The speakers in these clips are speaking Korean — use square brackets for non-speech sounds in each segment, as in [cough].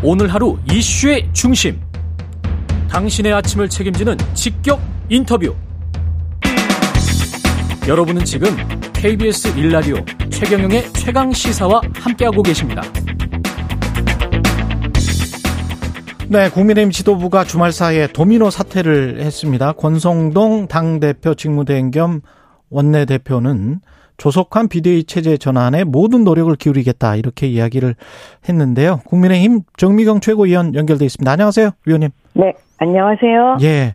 오늘 하루 이슈의 중심. 당신의 아침을 책임지는 직격 인터뷰. 여러분은 지금 KBS 일라디오 최경영의 최강 시사와 함께하고 계십니다. 네, 국민의힘 지도부가 주말 사이에 도미노 사퇴를 했습니다. 권성동 당대표 직무대행 겸 원내대표는 조속한 비대위 체제 전환에 모든 노력을 기울이겠다 이렇게 이야기를 했는데요. 국민의힘 정미경 최고위원 연결돼 있습니다. 안녕하세요, 위원님. 네, 안녕하세요. 예,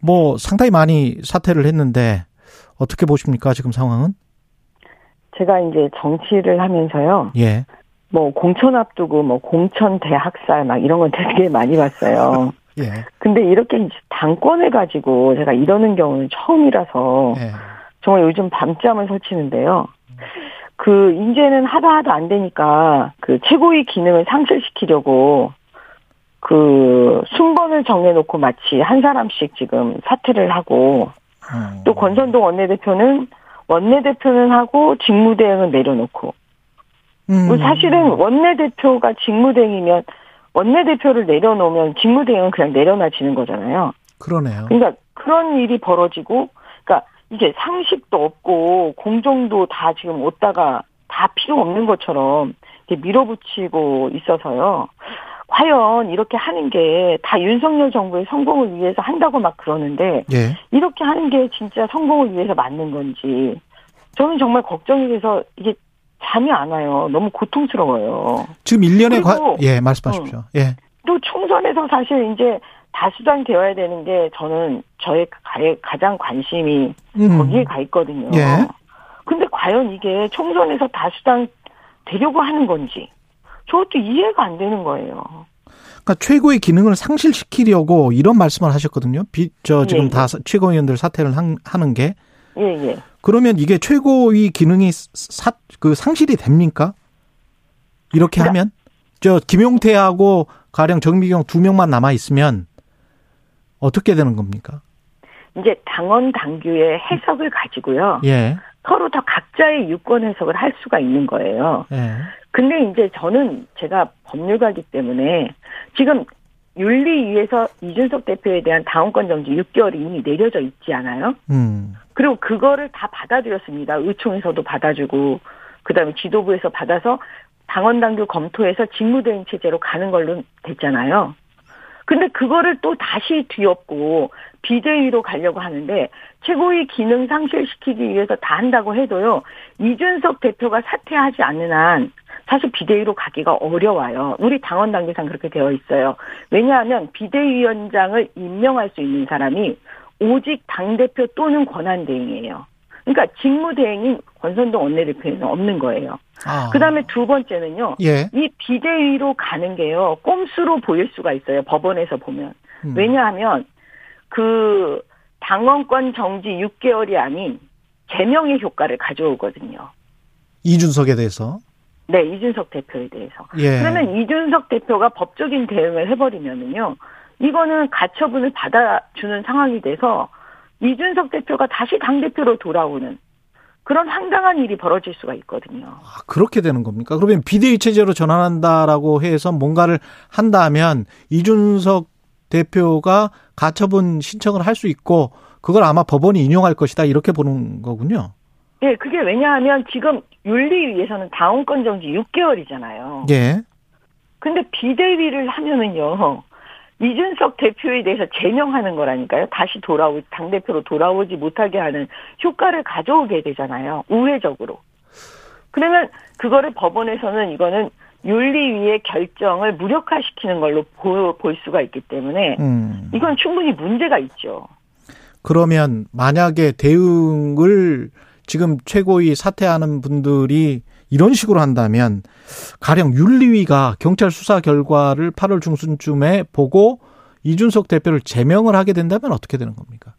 뭐 상당히 많이 사퇴를 했는데 어떻게 보십니까 지금 상황은? 제가 이제 정치를 하면서요. 예. 뭐 공천 앞두고 뭐 공천 대학살 막 이런 건 되게 [laughs] 많이 봤어요. 예. 근데 이렇게 당권을 가지고 제가 이러는 경우는 처음이라서 예. 정말 요즘 밤잠을 설치는데요. 그 이제는 하다 하다 안 되니까 그 최고위 기능을 상실시키려고 그 순번을 정해놓고 마치 한 사람씩 지금 사퇴를 하고 음. 또 권선동 원내대표는 원내대표는 하고 직무대행은 내려놓고 음. 뭐 사실은 원내대표가 직무대행이면 원내대표를 내려놓으면 직무대행은 그냥 내려놔지는 거잖아요. 그러네요. 그러니까 그런 일이 벌어지고, 그러니까 이제 상식도 없고 공정도 다 지금 오다가 다 필요 없는 것처럼 이렇게 밀어붙이고 있어서요. 과연 이렇게 하는 게 다 윤석열 정부의 성공을 위해서 한다고 막 그러는데 예. 이렇게 하는 게 진짜 성공을 위해서 맞는 건지 저는 정말 걱정이 돼서 이게 잠이 안 와요. 너무 고통스러워요. 지금 1년의 과, 예, 말씀하십시오. 예. 또 총선에서 사실 이제 다수당 되어야 되는 게 저는 저의 가- 가장 관심이 음. 거기에 가 있거든요. 예. 근데 과연 이게 총선에서 다수당 되려고 하는 건지 저것도 이해가 안 되는 거예요. 그러니까 최고의 기능을 상실시키려고 이런 말씀을 하셨거든요. 비, 저 지금 예, 예. 다 사- 최고위원들 사퇴를 한- 하는 게 예, 예. 그러면 이게 최고위 기능이 사, 그 상실이 됩니까? 이렇게 그러니까- 하면 저 김용태하고 가령 정미경 두 명만 남아 있으면 어떻게 되는 겁니까? 이제 당원 당규의 해석을 가지고요. 예, 서로 다 각자의 유권 해석을 할 수가 있는 거예요. 예, 근데 이제 저는 제가 법률가기 때문에 지금 윤리위에서 이준석 대표에 대한 당원권 정지 6개월이 이미 내려져 있지 않아요? 음, 그리고 그거를 다 받아들였습니다. 의총에서도 받아주고 그 다음에 지도부에서 받아서 당원 당규 검토해서 직무대행 체제로 가는 걸로 됐잖아요. 근데 그거를 또 다시 뒤엎고 비대위로 가려고 하는데 최고위 기능 상실시키기 위해서 다 한다고 해도요. 이준석 대표가 사퇴하지 않는 한 사실 비대위로 가기가 어려워요. 우리 당원 당규상 그렇게 되어 있어요. 왜냐하면 비대위원장을 임명할 수 있는 사람이 오직 당대표 또는 권한대행이에요. 그러니까 직무대행인 권선동 원내대표에는 없는 거예요. 아, 그 다음에 두 번째는요. 예, 이 비대위로 가는 게요. 꼼수로 보일 수가 있어요. 법원에서 보면. 음. 왜냐하면 그 당원권 정지 6개월이 아닌 제명의 효과를 가져오거든요. 이준석에 대해서 네, 이준석 대표에 대해서. 예, 그러면 이준석 대표가 법적인 대응을 해버리면은요, 이거는 가처분을 받아주는 상황이 돼서 이준석 대표가 다시 당대표로 돌아오는 그런 황당한 일이 벌어질 수가 있거든요. 아, 그렇게 되는 겁니까? 그러면 비대위 체제로 전환한다라고 해서 뭔가를 한다면 이준석 대표가 가처분 신청을 할 수 있고 그걸 아마 법원이 인용할 것이다 이렇게 보는 거군요. 예, 그게 왜냐하면 지금 윤리위에서는 당원권 정지 6개월이잖아요. 예. 근데 비대위를 하면은요, 이준석 대표에 대해서 제명하는 거라니까요. 다시 돌아오, 당 대표로 돌아오지 못하게 하는 효과를 가져오게 되잖아요. 우회적으로. 그러면 그거를 법원에서는 이거는 윤리위의 결정을 무력화시키는 걸로 보, 볼 수가 있기 때문에 음. 이건 충분히 문제가 있죠. 그러면 만약에 대응을 지금 최고위 사퇴하는 분들이 이런 식으로 한다면 가령 윤리위가 경찰 수사 결과를 8월 중순쯤에 보고 이준석 대표를 제명을 하게 된다면 어떻게 되는 겁니까?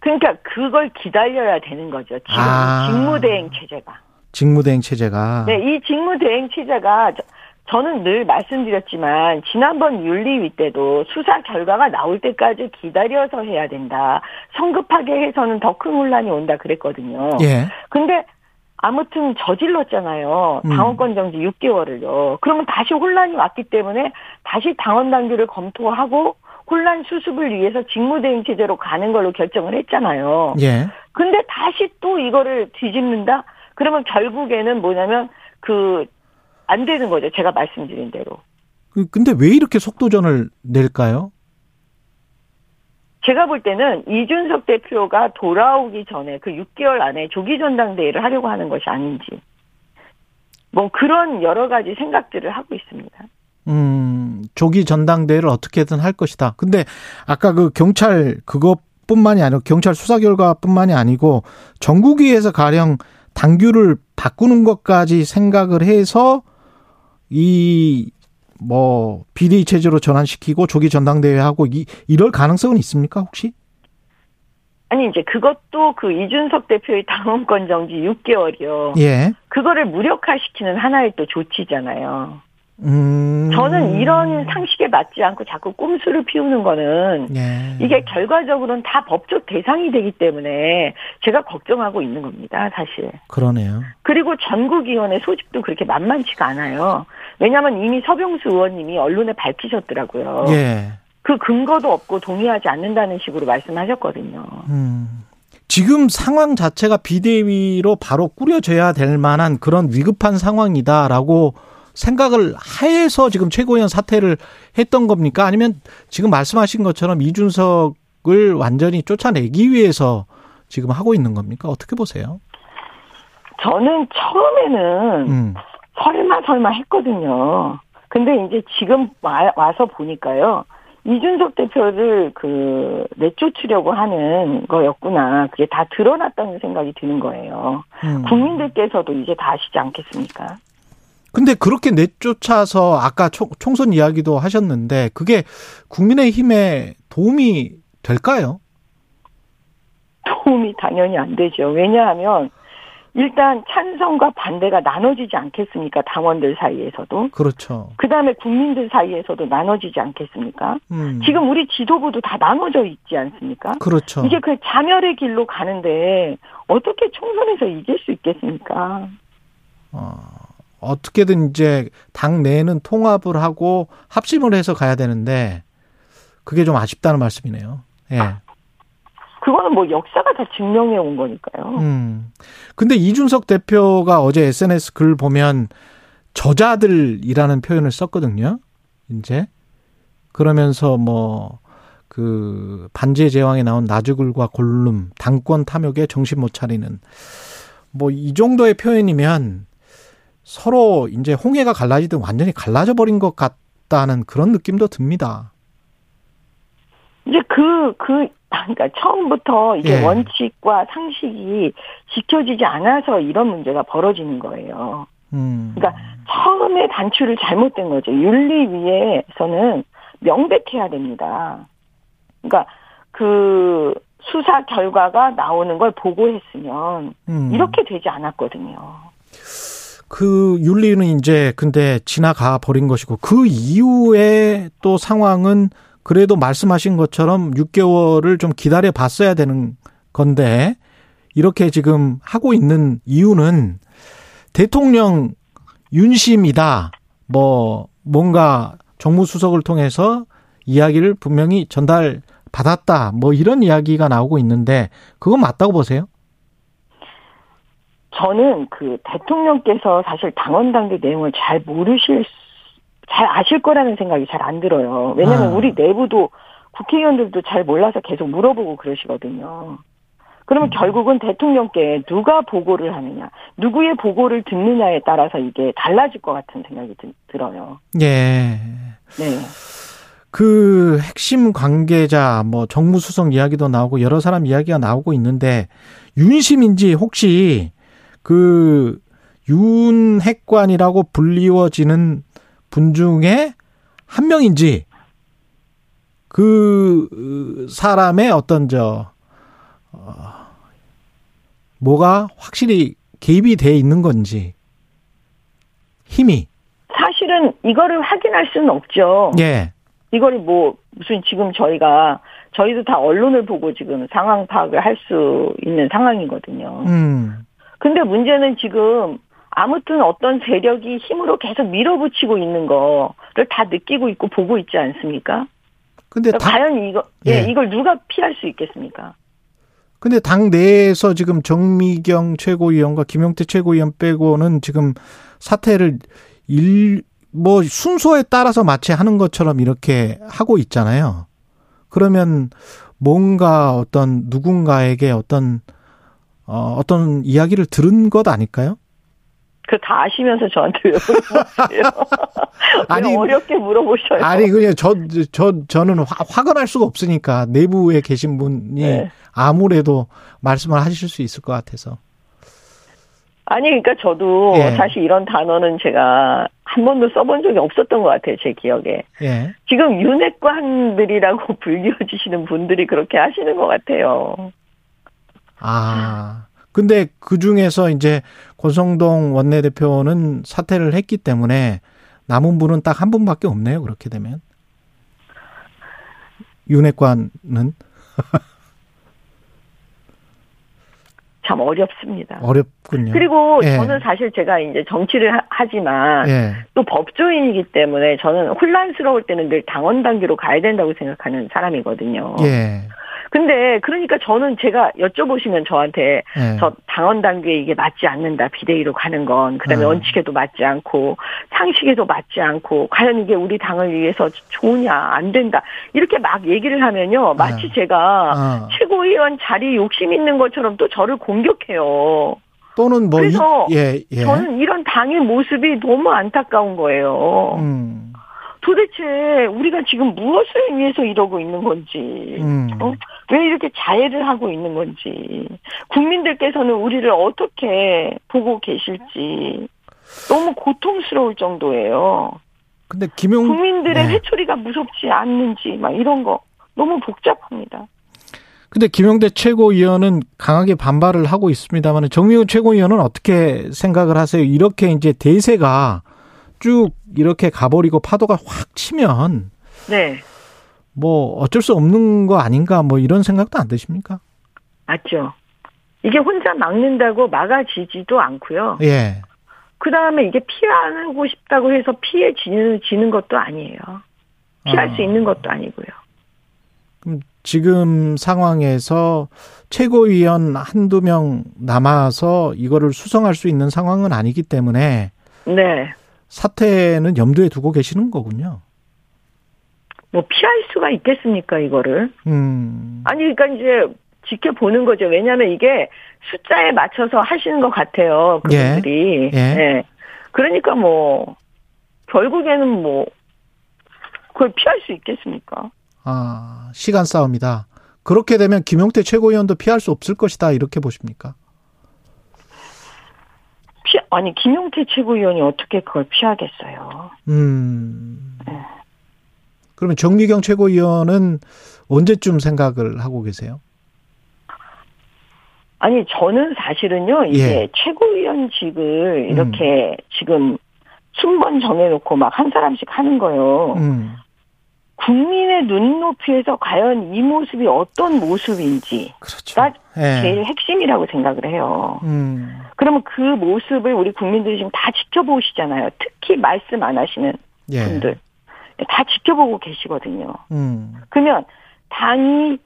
그러니까 그걸 기다려야 되는 거죠. 지금 아. 직무대행 체제가. 직무대행 체제가 네, 이 직무대행 체제가 저- 저는 늘 말씀드렸지만 지난번 윤리위 때도 수사 결과가 나올 때까지 기다려서 해야 된다. 성급하게 해서는 더 큰 혼란이 온다 그랬거든요. 예. 근데 아무튼 저질렀잖아요. 음. 당원권 정지 6개월을요. 그러면 다시 혼란이 왔기 때문에 다시 당원 당규를 검토하고 혼란 수습을 위해서 직무대행 체제로 가는 걸로 결정을 했잖아요. 예. 근데 다시 또 이거를 뒤집는다? 그러면 결국에는 뭐냐면 그 안 되는 거죠. 제가 말씀드린 대로. 그 근데 왜 이렇게 속도전을 낼까요? 제가 볼 때는 이준석 대표가 돌아오기 전에 그 6개월 안에 조기 전당대회를 하려고 하는 것이 아닌지 뭐 그런 여러 가지 생각들을 하고 있습니다. 음, 조기 전당대회를 어떻게든 할 것이다. 근데 아까 그 경찰 그것뿐만이 아니고 경찰 수사 결과뿐만이 아니고 전국위에서 가령 당규를 바꾸는 것까지 생각을 해서 이 뭐 비대위 체제로 전환시키고 조기 전당대회 하고 이 이럴 가능성은 있습니까 혹시? 아니 이제 그것도 그 이준석 대표의 당원권 정지 6개월이요. 예. 그거를 무력화시키는 하나의 또 조치잖아요. 음. 저는 이런 상식에 맞지 않고 자꾸 꼼수를 피우는 거는 예. 이게 결과적으로는 다 법적 대상이 되기 때문에 제가 걱정하고 있는 겁니다, 사실. 그러네요. 그리고 전국위원회 소집도 그렇게 만만치가 않아요. 왜냐하면 이미 서병수 의원님이 언론에 밝히셨더라고요. 예. 그 근거도 없고 동의하지 않는다는 식으로 말씀하셨거든요. 음. 지금 상황 자체가 비대위로 바로 꾸려져야 될 만한 그런 위급한 상황이다라고 생각을 하에서 지금 최고위원 사퇴를 했던 겁니까? 아니면 지금 말씀하신 것처럼 이준석을 완전히 쫓아내기 위해서 지금 하고 있는 겁니까? 어떻게 보세요? 저는 처음에는 음. 설마 설마 했거든요. 근데 이제 지금 와, 와서 보니까요. 이준석 대표를 그 내쫓으려고 하는 거였구나. 그게 다 드러났다는 생각이 드는 거예요. 음. 국민들께서도 이제 다 아시지 않겠습니까? 근데 그렇게 내쫓아서 아까 총, 총선 이야기도 하셨는데 그게 국민의힘에 도움이 될까요? 도움이 당연히 안 되죠. 왜냐하면 일단 찬성과 반대가 나눠지지 않겠습니까? 당원들 사이에서도. 그렇죠. 그 다음에 국민들 사이에서도 나눠지지 않겠습니까? 음. 지금 우리 지도부도 다 나눠져 있지 않습니까? 그렇죠. 이제 그 자멸의 길로 가는데 어떻게 총선에서 이길 수 있겠습니까? 어, 어떻게든 이제 당 내에는 통합을 하고 합심을 해서 가야 되는데 그게 좀 아쉽다는 말씀이네요. 예. 그거는 뭐 역사가 다 증명해 온 거니까요. 음. 근데 이준석 대표가 어제 SNS 글 보면 저자들이라는 표현을 썼거든요. 이제 그러면서 뭐 그 반지의 제왕에 나온 나주글과 골룸 당권 탐욕에 정신 못 차리는 뭐 이 정도의 표현이면 서로 이제 홍해가 갈라지든 완전히 갈라져 버린 것 같다는 그런 느낌도 듭니다. 이제 그, 그, 그러니까 처음부터 이게 예. 원칙과 상식이 지켜지지 않아서 이런 문제가 벌어지는 거예요. 음. 그러니까 처음에 단추를 잘못된 거죠. 윤리 위에서는 명백해야 됩니다. 그러니까 그 수사 결과가 나오는 걸 보고했으면 음. 이렇게 되지 않았거든요. 그 윤리는 이제 근데 지나가 버린 것이고 그 이후에 또 상황은 그래도 말씀하신 것처럼 6개월을 좀 기다려 봤어야 되는 건데 이렇게 지금 하고 있는 이유는 대통령 윤심이다. 뭐 뭔가 정무수석을 통해서 이야기를 분명히 전달 받았다. 뭐 이런 이야기가 나오고 있는데 그건 맞다고 보세요? 저는 그 대통령께서 사실 당원 당규 내용을 잘 모르실 수- 잘 아실 거라는 생각이 잘 안 들어요. 왜냐하면 아. 우리 내부도 국회의원들도 잘 몰라서 계속 물어보고 그러시거든요. 그러면 결국은 대통령께 누가 보고를 하느냐, 누구의 보고를 듣느냐에 따라서 이게 달라질 것 같은 생각이 드- 들어요. 예. 네. 그 핵심 관계자 뭐 정무수석 이야기도 나오고 여러 사람 이야기가 나오고 있는데 윤심인지 혹시 그 윤핵관이라고 불리워지는 분 중에 한 명인지 그 사람의 어떤 저 어, 뭐가 확실히 개입이 돼 있는 건지 힘이 사실은 이거를 확인할 수는 없죠. 예 이거를 뭐 무슨 지금 저희가 저희도 다 언론을 보고 지금 상황 파악을 할 수 있는 상황이거든요. 음. 근데 문제는 지금 아무튼 어떤 세력이 힘으로 계속 밀어붙이고 있는 거를 다 느끼고 있고 보고 있지 않습니까? 근데 그러니까 당, 과연 이거 예, 예. 이걸 누가 피할 수 있겠습니까? 근데 당 내에서 지금 정미경 최고위원과 김용태 최고위원 빼고는 지금 사퇴를 일, 뭐 순서에 따라서 마치 하는 것처럼 이렇게 하고 있잖아요. 그러면 뭔가 어떤 누군가에게 어떤 어, 어떤 이야기를 들은 것 아닐까요? 그다 아시면서 저한테 왜 물어보세요? [laughs] 아니, 어렵게 물어보셔요. 아니 그냥 저저 저는 화, 확언할 수가 없으니까 내부에 계신 분이 네. 아무래도 말씀을 하실 수 있을 것 같아서. 아니 그러니까 저도 예. 사실 이런 단어는 제가 한 번도 써본 적이 없었던 것 같아요 제 기억에. 예. 지금 윤핵관들이라고 [laughs] 불리워주시는 분들이 그렇게 하시는 것 같아요. 아. 근데 그 중에서 이제 권성동 원내대표는 사퇴를 했기 때문에 남은 분은 딱 한 분밖에 없네요. 그렇게 되면. 윤핵관은 [laughs] 참 어렵습니다. 어렵군요. 그리고 예. 저는 사실 제가 이제 정치를 하- 하지만 예. 또 법조인이기 때문에 저는 혼란스러울 때는 늘 당원 단계로 가야 된다고 생각하는 사람이거든요. 예. 근데 그러니까 저는 제가 여쭤보시면 저한테 예. 저 당원 단계에 이게 맞지 않는다 비대위로 가는 건 그다음에 어. 원칙에도 맞지 않고 상식에도 맞지 않고 과연 이게 우리 당을 위해서 좋으냐 안 된다 이렇게 막 얘기를 하면요 마치 네. 제가 어. 최고위원 자리 욕심 있는 것처럼 또 저를 공격해요. 또는 뭐 그래서 이, 예, 예. 저는 이런 당의 모습이 너무 안타까운 거예요. 음. 도대체 우리가 지금 무엇을 위해서 이러고 있는 건지, 음. 어? 왜 이렇게 자해를 하고 있는 건지, 국민들께서는 우리를 어떻게 보고 계실지 너무 고통스러울 정도예요. 근데 김용 국민들의 네. 회초리가 무섭지 않는지 막 이런 거 너무 복잡합니다. 근데 김용대 최고위원은 강하게 반발을 하고 있습니다만 정미훈 최고위원은 어떻게 생각을 하세요? 이렇게 이제 대세가 쭉 이렇게 가버리고 파도가 확 치면 네, 뭐 어쩔 수 없는 거 아닌가 뭐 이런 생각도 안 드십니까? 맞죠. 이게 혼자 막는다고 막아지지도 않고요. 예. 그 다음에 이게 피하고 싶다고 해서 피해지는 지는 것도 아니에요. 피할 아. 수 있는 것도 아니고요. 그럼 지금 상황에서 최고위원 한두 명 남아서 이거를 수성할 수 있는 상황은 아니기 때문에 네. 사태는 염두에 두고 계시는 거군요. 뭐 피할 수가 있겠습니까, 이거를? 음. 아니, 그러니까 이제 지켜보는 거죠. 왜냐하면 이게 숫자에 맞춰서 하시는 것 같아요. 그분들이. 예. 예. 그러니까 뭐, 결국에는 뭐, 그걸 피할 수 있겠습니까? 아, 시간 싸움이다. 그렇게 되면 김용태 최고위원도 피할 수 없을 것이다. 이렇게 보십니까? 피, 아니, 김용태 최고위원이 어떻게 그걸 피하겠어요. 음. 네. 그러면 정미경 최고위원은 언제쯤 생각을 하고 계세요? 아니, 저는 사실은요, 이게 예. 최고위원직을 이렇게 지금 순번 정해놓고 막 한 사람씩 하는 거요. 음. 국민의 눈높이에서 과연 이 모습이 어떤 모습인지 그렇죠. 가 예. 제일 핵심이라고 생각을 해요. 음. 그러면 그 모습을 우리 국민들이 지금 다 지켜보시잖아요. 특히 말씀 안 하시는 예. 분들. 다 지켜보고 계시거든요. 음. 그러면 당이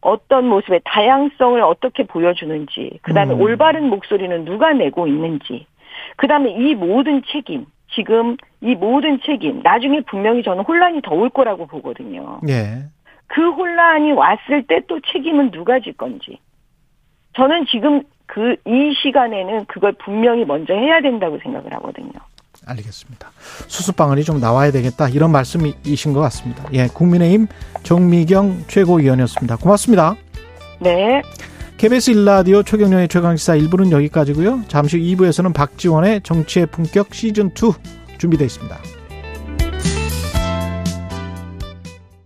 어떤 모습의 다양성을 어떻게 보여주는지, 그 다음에 음. 올바른 목소리는 누가 내고 있는지, 그 다음에 이 모든 책임, 지금 이 모든 책임, 나중에 분명히 저는 혼란이 더 올 거라고 보거든요. 예. 그 혼란이 왔을 때 또 책임은 누가 질 건지. 저는 지금 그, 이 시간에는 그걸 분명히 먼저 해야 된다고 생각을 하거든요. 알겠습니다. 수습방안이 좀 나와야 되겠다. 이런 말씀이신 것 같습니다. 예. 국민의힘 정미경 최고위원이었습니다. 고맙습니다. 네. KBS 일라디오 최경련의 최강시사 1부는 여기까지고요. 잠시 후 2부에서는 박지원의 정치의 품격 시즌2 준비되어 있습니다.